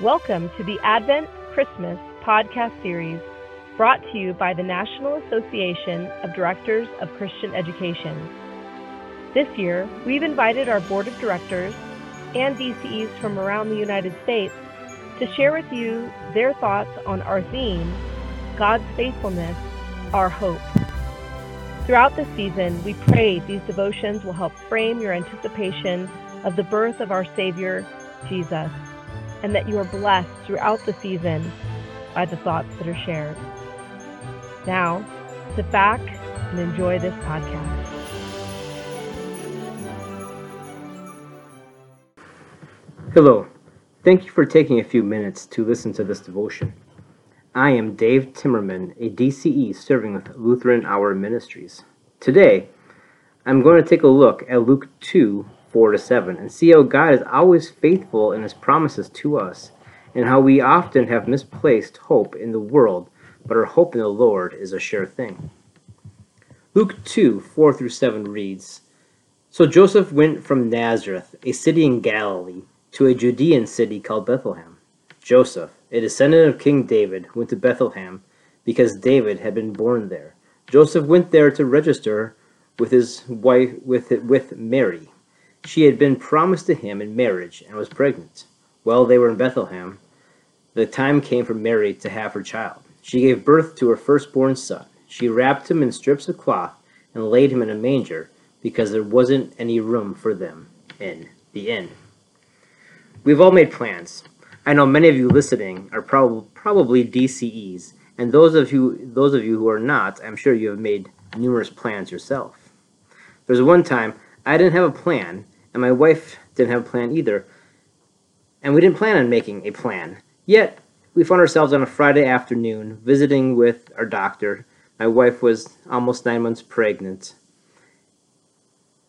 Welcome to the Advent Christmas podcast series brought to you by the National Association of Directors of Christian Education. This year, we've invited our board of directors and DCEs from around the United States to share with you their thoughts on our theme, God's faithfulness, our hope. Throughout the season, we pray these devotions will help frame your anticipation of the birth of our Savior, Jesus, and that you are blessed throughout the season by the thoughts that are shared. Now, sit back and enjoy this podcast. Hello. Thank you for taking a few minutes to listen to this devotion. I am Dave Timmerman, a DCE serving with Lutheran Hour Ministries. Today, I'm going to take a look at Luke 2 4 to 7 and see how God is always faithful in his promises to us and how we often have misplaced hope in the world, but our hope in the Lord is a sure thing. Luke 2 4 through 7 reads So Joseph went from Nazareth, a city in Galilee, to a Judean city called Bethlehem. Joseph, a descendant of King David, went to Bethlehem because David had been born there. Joseph went there to register with his wife with with Mary. She had been promised to him in marriage and was pregnant. While they were in Bethlehem, the time came for Mary to have her child. She gave birth to her firstborn son. She wrapped him in strips of cloth and laid him in a manger because there wasn't any room for them in the inn. We've all made plans. I know many of you listening are prob- probably DCEs, and those of you those of you who are not, I'm sure you have made numerous plans yourself. There was one time I didn't have a plan, and my wife didn't have a plan either, and we didn't plan on making a plan. Yet we found ourselves on a Friday afternoon visiting with our doctor. My wife was almost nine months pregnant,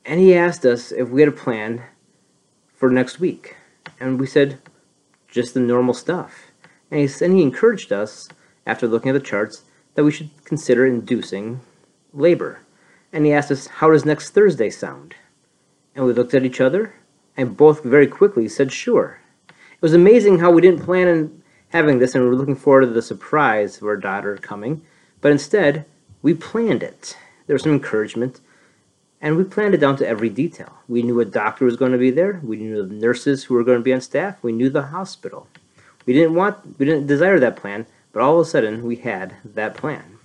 and he asked us if we had a plan for next week, and we said just the normal stuff. And he, and he encouraged us, after looking at the charts, that we should consider inducing labor. And he asked us, How does next Thursday sound? And we looked at each other and both very quickly said, Sure. It was amazing how we didn't plan on having this and we were looking forward to the surprise of our daughter coming, but instead, we planned it. There was some encouragement, and we planned it down to every detail. We knew a doctor was going to be there. We knew the nurses who were going to be on staff. We knew the hospital. We didn't want, we didn't desire that plan, but all of a sudden we had that plan.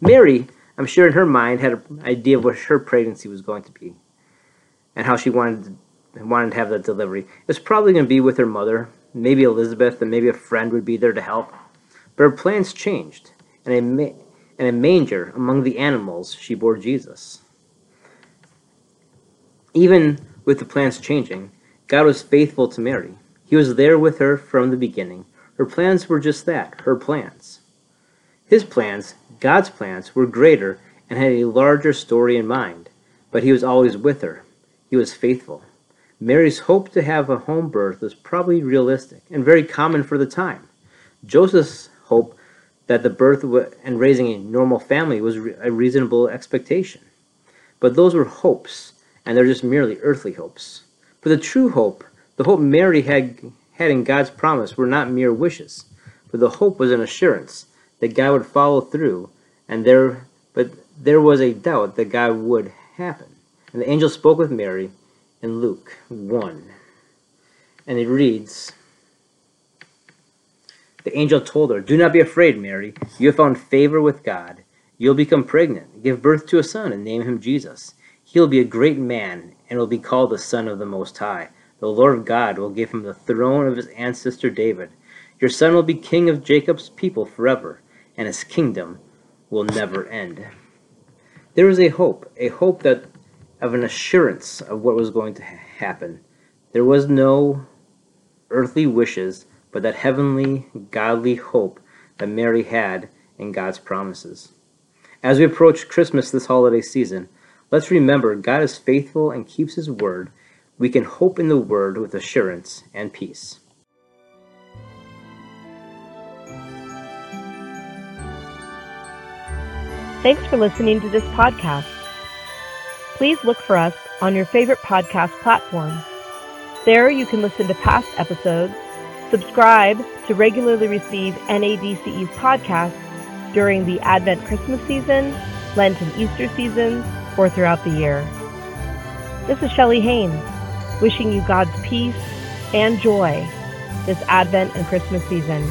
Mary, I'm sure in her mind, had an idea of what her pregnancy was going to be, and how she wanted to, wanted to have that delivery. It was probably going to be with her mother, maybe Elizabeth, and maybe a friend would be there to help. But her plans changed, and a, ma- and a manger among the animals she bore Jesus. Even with the plans changing, God was faithful to Mary. He was there with her from the beginning. Her plans were just that, her plans. His plans, God's plans, were greater and had a larger story in mind, but he was always with her. He was faithful. Mary's hope to have a home birth was probably realistic and very common for the time. Joseph's hope that the birth and raising a normal family was a reasonable expectation. But those were hopes and they're just merely earthly hopes. For the true hope, the hope Mary had, had in God's promise, were not mere wishes, but the hope was an assurance that God would follow through, and there, but there was a doubt that God would happen. And the angel spoke with Mary in Luke 1. And it reads The angel told her, Do not be afraid, Mary. You have found favor with God. You'll become pregnant, give birth to a son, and name him Jesus. He will be a great man, and will be called the Son of the Most High. The Lord God will give him the throne of his ancestor David. Your son will be king of Jacob's people forever, and his kingdom will never end. There is a hope, a hope that of an assurance of what was going to ha- happen. There was no earthly wishes, but that heavenly, godly hope that Mary had in God's promises. As we approach Christmas this holiday season, Let's remember God is faithful and keeps His word. We can hope in the word with assurance and peace. Thanks for listening to this podcast. Please look for us on your favorite podcast platform. There you can listen to past episodes, Subscribe to regularly receive NADCE's podcasts during the Advent Christmas season, Lent and Easter seasons, or throughout the year. This is Shelley Haynes, wishing you God's peace and joy this Advent and Christmas season.